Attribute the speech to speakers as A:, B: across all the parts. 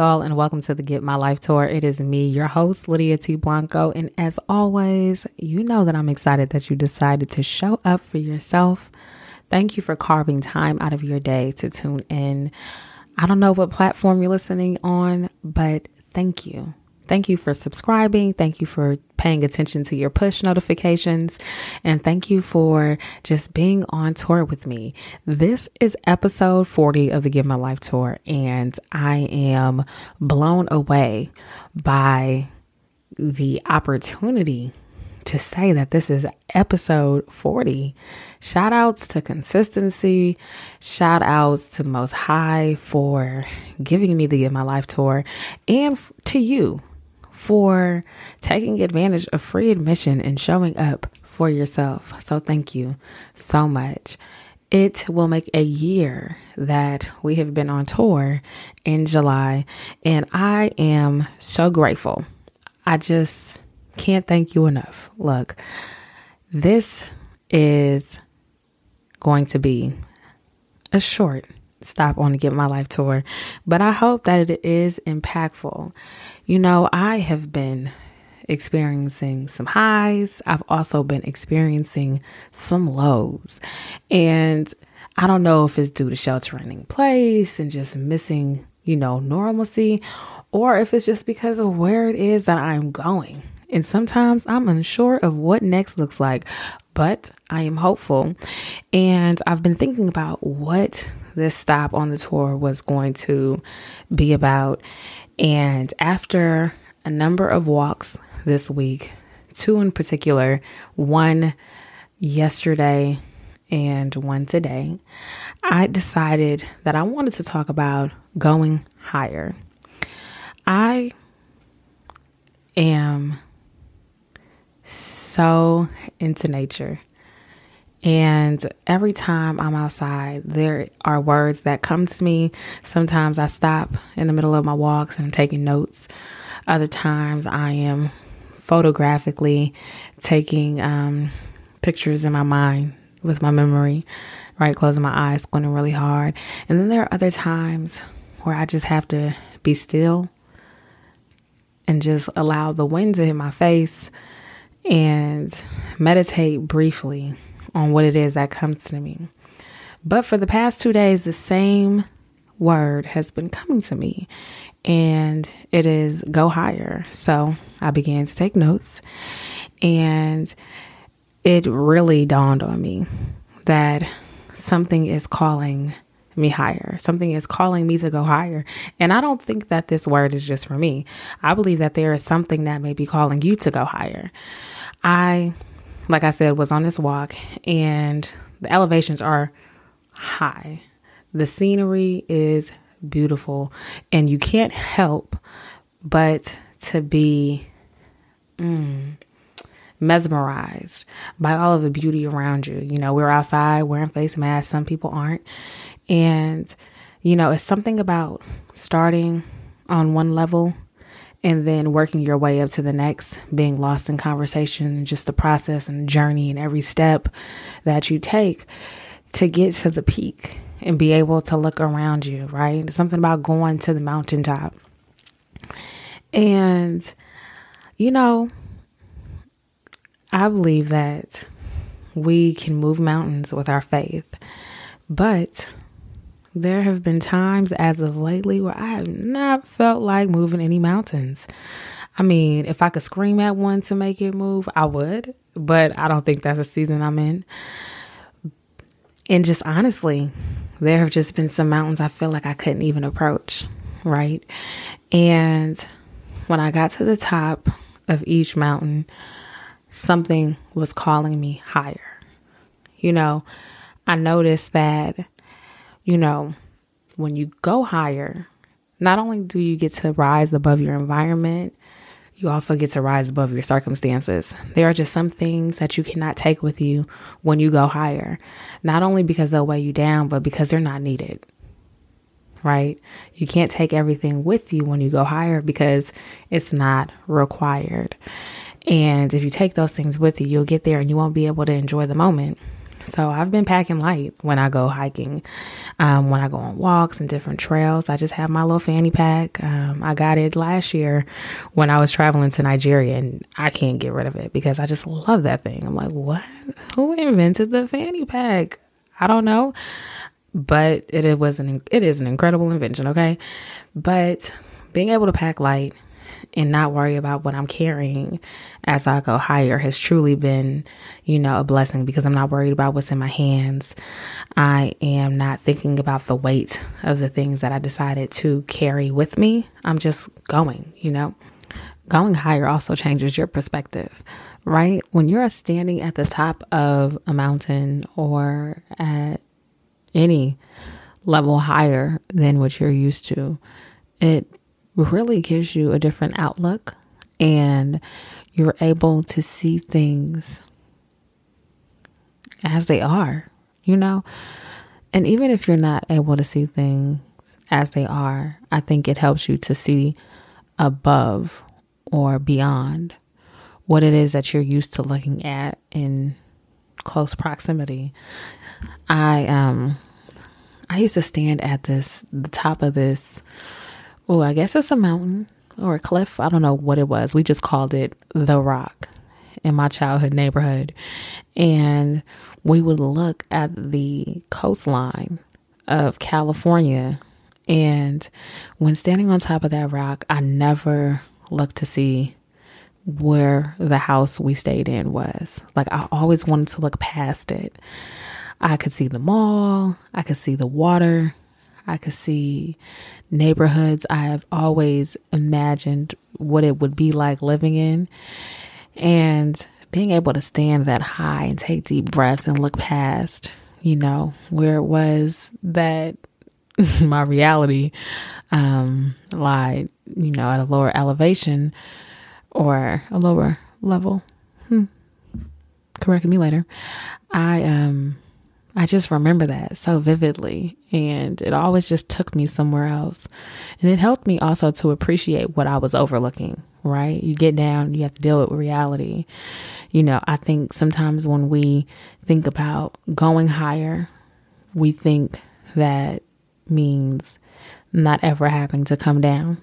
A: Y'all, and welcome to the Get My Life Tour. It is me, your host, Lydia T. Blanco. And as always, you know that I'm excited that you decided to show up for yourself. Thank you for carving time out of your day to tune in. I don't know what platform you're listening on, but thank you. Thank you for subscribing. Thank you for paying attention to your push notifications. And thank you for just being on tour with me. This is episode 40 of the Get My Life Tour, and I am blown away by the opportunity to say that this is episode 40. Shout outs to consistency. Shout outs to the Most High for giving me the Get My Life tour and to you for taking advantage of free admission and showing up for yourself. So, thank you so much. It will make a year that we have been on tour in July, and I am so grateful. I just can't thank you enough. Look, this is going to be a short stop on the Get My Life tour, but I hope that it is impactful. You know, I have been experiencing some highs, I've also been experiencing some lows. And I don't know if it's due to sheltering in place and just missing, you know, normalcy, or if it's just because of where it is that I'm going. And sometimes I'm unsure of what next looks like, but I am hopeful. And I've been thinking about what this stop on the tour was going to be about. And after a number of walks this week, two in particular, one yesterday and one today, I decided that I wanted to talk about going higher. I am so into nature. And every time I'm outside, there are words that come to me. Sometimes I stop in the middle of my walks and I'm taking notes. Other times I am photographically taking um, pictures in my mind with my memory, right? Closing my eyes, squinting really hard. And then there are other times where I just have to be still and just allow the wind to hit my face and meditate briefly on what it is that comes to me. But for the past two days, the same word has been coming to me, and it is go higher. So I began to take notes, and it really dawned on me that something is calling me higher. Something is calling me to go higher. And I don't think that this word is just for me. I believe that there is something that may be calling you to go higher. I like I said, was on this walk, and the elevations are high. The scenery is beautiful, and you can't help but to be mm, mesmerized by all of the beauty around you. You know, we're outside wearing face masks, some people aren't. And, you know, it's something about starting on one level and then working your way up to the next, being lost in conversation and just the process and journey and every step that you take to get to the peak and be able to look around you, right? Something about going to the mountaintop. And, you know, I believe that we can move mountains with our faith, but there have been times as of lately where I have not felt like moving any mountains. I mean, if I could scream at one to make it move, I would, but I don't think that's the season I'm in. And just honestly, there have just been some mountains I feel like I couldn't even approach, right? And when I got to the top of each mountain, something was calling me higher. You know, I noticed that, you know, when you go higher, not only do you get to rise above your environment, you also get to rise above your circumstances. There are just some things that you cannot take with you when you go higher, not only because they'll weigh you down, but because they're not needed. Right? You can't take everything with you when you go higher because it's not required. And if you take those things with you, you'll get there and you won't be able to enjoy the moment. So I've been packing light when I go hiking, um, when I go on walks and different trails. I just have my little fanny pack. Um, I got it last year when I was traveling to Nigeria, and I can't get rid of it because I just love that thing. I'm like, what? Who invented the fanny pack? I don't know, but it, it was an it is an incredible invention. Okay, but being able to pack light and not worry about what I'm carrying as I go higher has truly been, you know, a blessing because I'm not worried about what's in my hands. I am not thinking about the weight of the things that I decided to carry with me. I'm just going, you know. Going higher also changes your perspective, right? When you're standing at the top of a mountain or at any level higher than what you're used to, it really gives you a different outlook and you're able to see things as they are, you know? And even if you're not able to see things as they are, I think it helps you to see above or beyond what it is that you're used to looking at in close proximity. I um I used to stand at this the top of this oh, I guess it's a mountain or a cliff. I don't know what it was. We just called it the rock in my childhood neighborhood. And we would look at the coastline of California. And when standing on top of that rock, I never looked to see where the house we stayed in was. Like, I always wanted to look past it. I could see the mall, I could see the water, I could see neighborhoods I have always imagined what it would be like living in. And being able to stand that high and take deep breaths and look past, you know, where it was that my reality um, lied, you know, at a lower elevation or a lower level. Hmm. Correct me later. I um I just remember that so vividly, and it always just took me somewhere else. And it helped me also to appreciate what I was overlooking, right? You get down, you have to deal with reality. You know, I think sometimes when we think about going higher, we think that means not ever having to come down.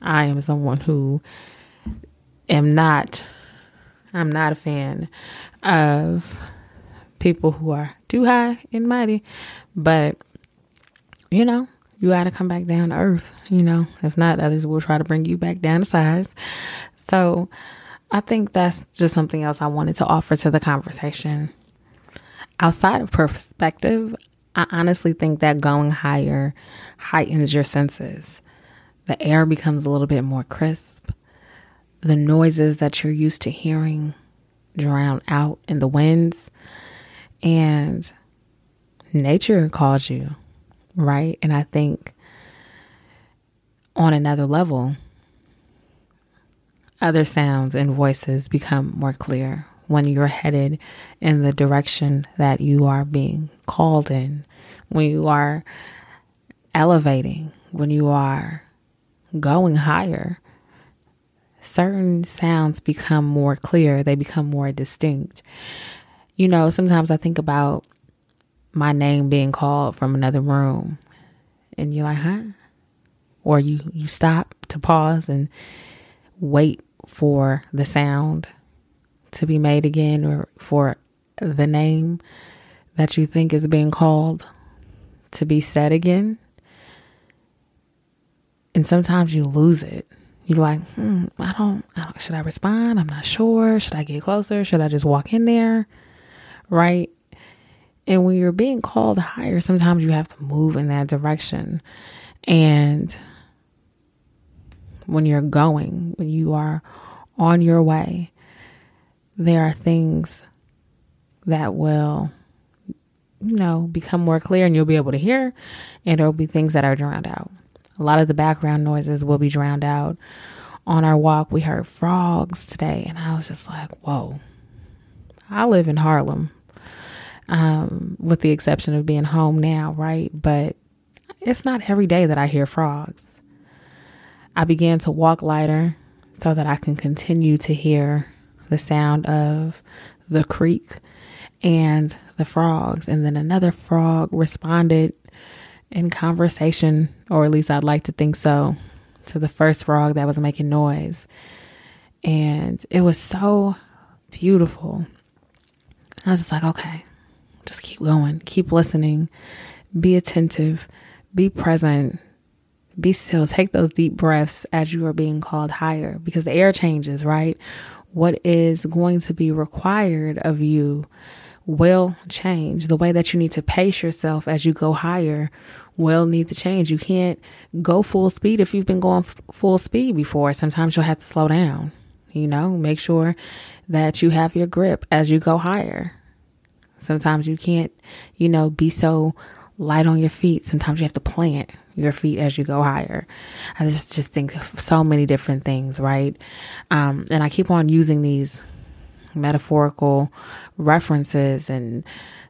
A: I am someone who am not, I'm not a fan of people who are too high and mighty. But, you know, you got to come back down to earth. You know, if not, others will try to bring you back down to size. So I think that's just something else I wanted to offer to the conversation. Outside of perspective, I honestly think that going higher heightens your senses. The air becomes a little bit more crisp. The noises that you're used to hearing drown out in the winds and nature calls you, right? And I think on another level, other sounds and voices become more clear when you're headed in the direction that you are being called in, when you are elevating, when you are going higher. Certain sounds become more clear, they become more distinct. You know, sometimes I think about my name being called from another room and you're like, huh? Or you, you stop to pause and wait for the sound to be made again or for the name that you think is being called to be said again. And sometimes you lose it. You're like, hmm, I don't, I don't, should I respond? I'm not sure. Should I get closer? Should I just walk in there? Right? And when you're being called higher, sometimes you have to move in that direction. And when you're going, when you are on your way, there are things that will, you know, become more clear and you'll be able to hear, and there'll be things that are drowned out. A lot of the background noises will be drowned out. On our walk, we heard frogs today, and I was just like, whoa. I live in Harlem, um, with the exception of being home now, right? But it's not every day that I hear frogs. I began to walk lighter so that I can continue to hear the sound of the creek and the frogs. And then another frog responded in conversation, or at least I'd like to think so, to the first frog that was making noise. And it was so beautiful. I was just like, okay, just keep going, keep listening, be attentive, be present, be still, take those deep breaths as you are being called higher because the air changes, right? What is going to be required of you will change. The way that you need to pace yourself as you go higher will need to change. You can't go full speed if you've been going f- full speed before. Sometimes you'll have to slow down. You know, make sure that you have your grip as you go higher. Sometimes you can't, you know, be so light on your feet. Sometimes you have to plant your feet as you go higher. I just just think so many different things, right? Um, and I keep on using these metaphorical references and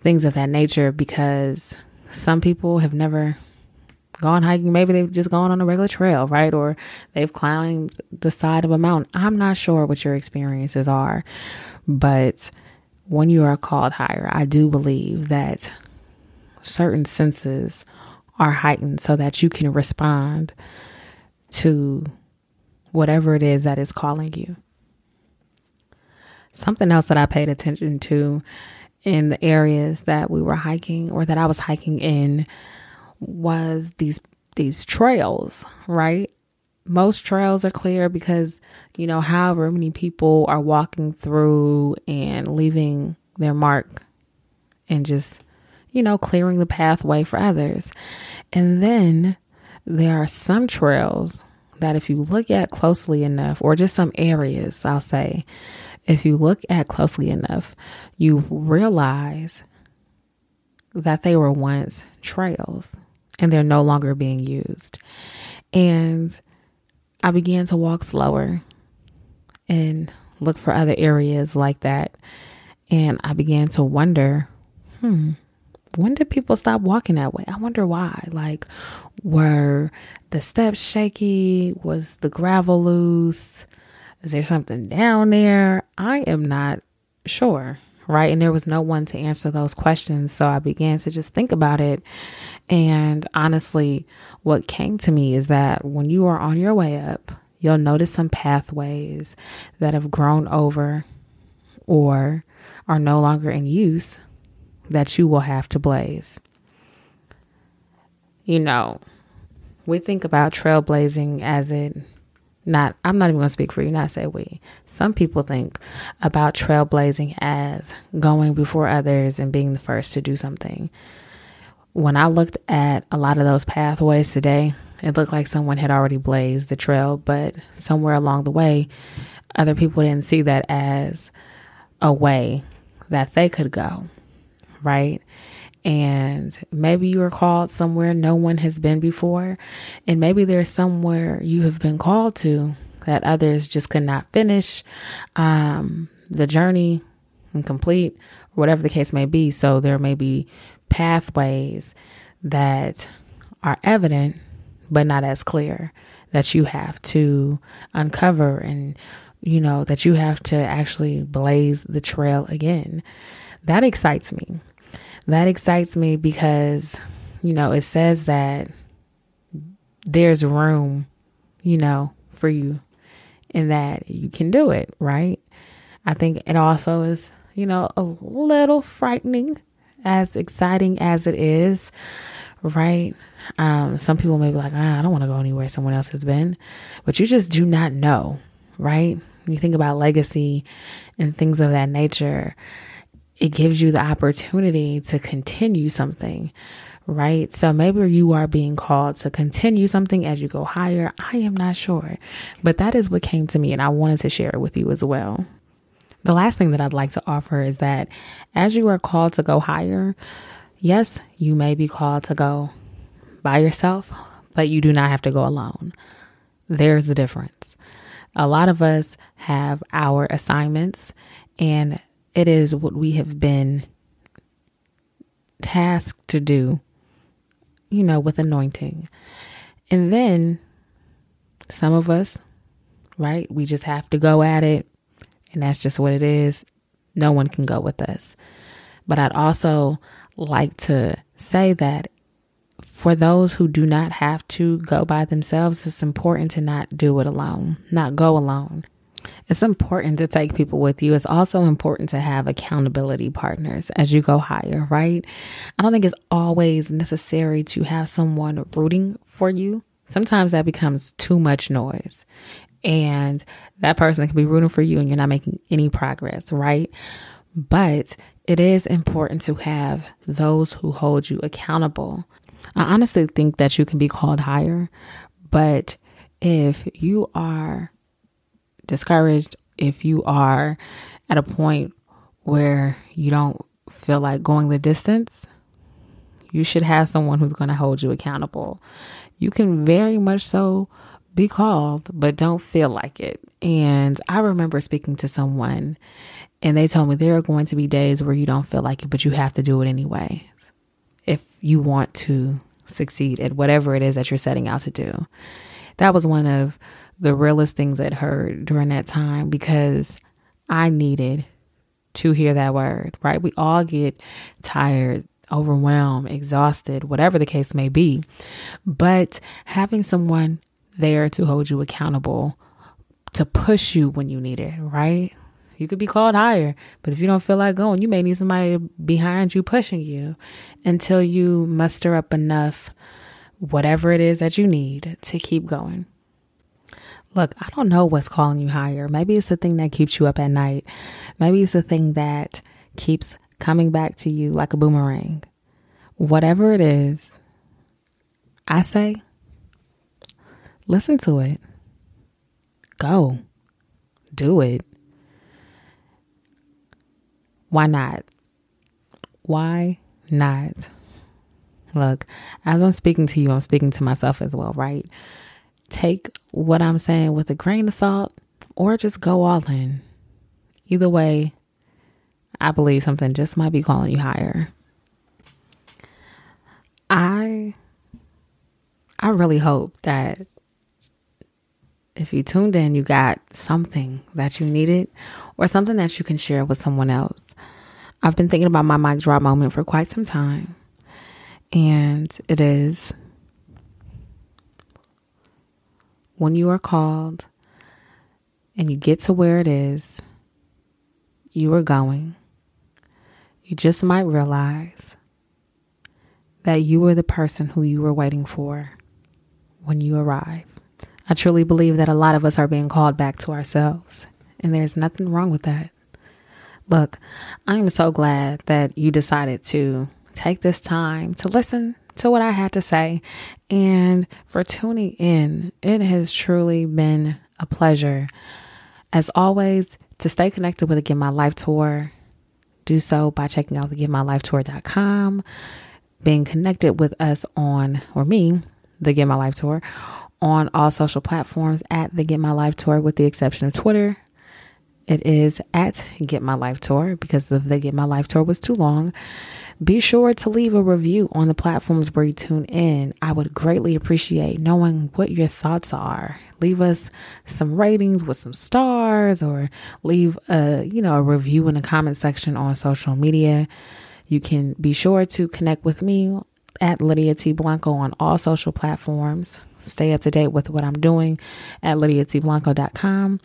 A: things of that nature because some people have never gone hiking. Maybe they've just gone on a regular trail, right? Or they've climbed the side of a mountain. I'm not sure what your experiences are, but when you are called higher, I do believe that certain senses are heightened so that you can respond to whatever it is that is calling you. Something else that I paid attention to in the areas that we were hiking or that I was hiking in was these these trails, right? Most trails are clear because, you know, however many people are walking through and leaving their mark and just, you know, clearing the pathway for others. And then there are some trails that if you look at closely enough, or just some areas, I'll say, if you look at closely enough, you realize that they were once trails and they're no longer being used. And I began to walk slower and look for other areas like that. And I began to wonder, hmm, when did people stop walking that way? I wonder why. Like, were the steps shaky? Was the gravel loose? Is there something down there? I am not sure. Right. And there was no one to answer those questions. So I began to just think about it. And honestly, what came to me is that when you are on your way up, you'll notice some pathways that have grown over or are no longer in use that you will have to blaze. You know, we think about trailblazing as it not I'm not even going to speak for you, not say we. Some people think about trailblazing as going before others and being the first to do something. When I looked at a lot of those pathways today, it looked like someone had already blazed the trail, but somewhere along the way, other people didn't see that as a way that they could go, right? And maybe you are called somewhere no one has been before, and maybe there's somewhere you have been called to that others just could not finish um, the journey and complete, whatever the case may be. So there may be pathways that are evident but not as clear that you have to uncover and you know that you have to actually blaze the trail again. That excites me that excites me because, you know, it says that there's room, you know, for you and that you can do it, right? I think it also is, you know, a little frightening, as exciting as it is, right? Um, some people may be like, ah, I don't want to go anywhere someone else has been, but you just do not know, right? You think about legacy and things of that nature, it gives you the opportunity to continue something, right? So maybe you are being called to continue something as you go higher. I am not sure, but that is what came to me, and I wanted to share it with you as well. The last thing that I'd like to offer is that as you are called to go higher, Yes, you may be called to go by yourself, but you do not have to go alone. There's the difference. A lot of us have our assignments, and it is what we have been tasked to do, you know, with anointing. And then some of us, right, we just have to go at it, and that's just what it is. No one can go with us. But I'd also like to say that for those who do not have to go by themselves, it's important to not do it alone, not go alone. It's important to take people with you. It's also important to have accountability partners as you go higher, right? I don't think it's always necessary to have someone rooting for you. Sometimes that becomes too much noise, and that person can be rooting for you and you're not making any progress, right? But it is important to have those who hold you accountable. I honestly think that you can be called higher, but if you are discouraged, if you are at a point where you don't feel like going the distance, you should have someone who's going to hold you accountable. You can very much so be called, but don't feel like it. And I remember speaking to someone and they told me there are going to be days where you don't feel like it, but you have to do it anyway if you want to succeed at whatever it is that you're setting out to do. That was one of the realest things that heard during that time because I needed to hear that word, right? We all get tired, overwhelmed, exhausted, whatever the case may be. But having someone there to hold you accountable, to push you when you need it, right? You could be called higher, but if you don't feel like going, you may need somebody behind you pushing you until you muster up enough, whatever it is that you need to keep going. Look, I don't know what's calling you higher. Maybe it's the thing that keeps you up at night. Maybe it's the thing that keeps coming back to you like a boomerang. Whatever it is, I say, listen to it. Go. Do it. Why not? Why not? Look, as I'm speaking to you, I'm speaking to myself as well, right? Take what I'm saying with a grain of salt or just go all in. Either way, I believe something just might be calling you higher. I I really hope that if you tuned in, you got something that you needed or something that you can share with someone else. I've been thinking about my mic drop moment for quite some time, and it is when you are called and you get to where it is you are going, you just might realize that you were the person who you were waiting for when you arrive. I truly believe that a lot of us are being called back to ourselves, and there's nothing wrong with that. Look, I'm so glad that you decided to take this time to listen to what I had to say and for tuning in. It has truly been a pleasure. As always, to stay connected with the Get My Life Tour, do so by checking out the getmylifetour.com, being connected with us on, or me, the Get My Life Tour, on all social platforms at the Get My Life Tour, with the exception of Twitter. It is at Get My Life Tour because the Get My Life Tour was too long. Be sure to leave a review on the platforms where you tune in. I would greatly appreciate knowing what your thoughts are. Leave us some ratings with some stars or leave a, you know, a review in the comment section on social media. You can be sure to connect with me at Lydia T. Blanco on all social platforms. Stay up to date with what I'm doing at lydiatblanco.com.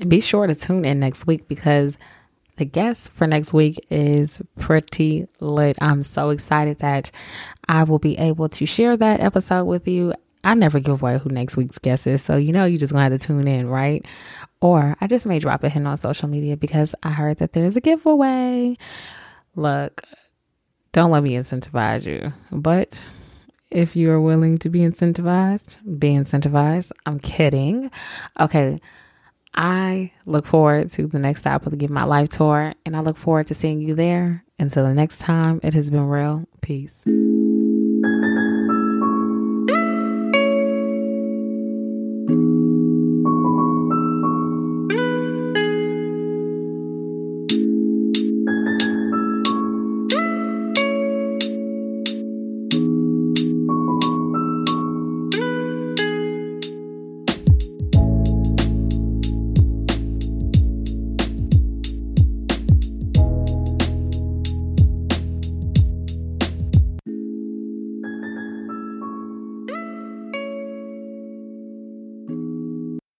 A: And be sure to tune in next week because the guest for next week is pretty lit. I'm so excited that I will be able to share that episode with you. I never give away who next week's guest is, so you know you're just gonna have to tune in, right? Or I just may drop a hint on social media because I heard that there's a giveaway. Look, don't let me incentivize you, but if you're willing to be incentivized, be incentivized. I'm kidding. Okay, I look forward to the next stop of the Get My Life tour, and I look forward to seeing you there. Until the next time, it has been real. Peace.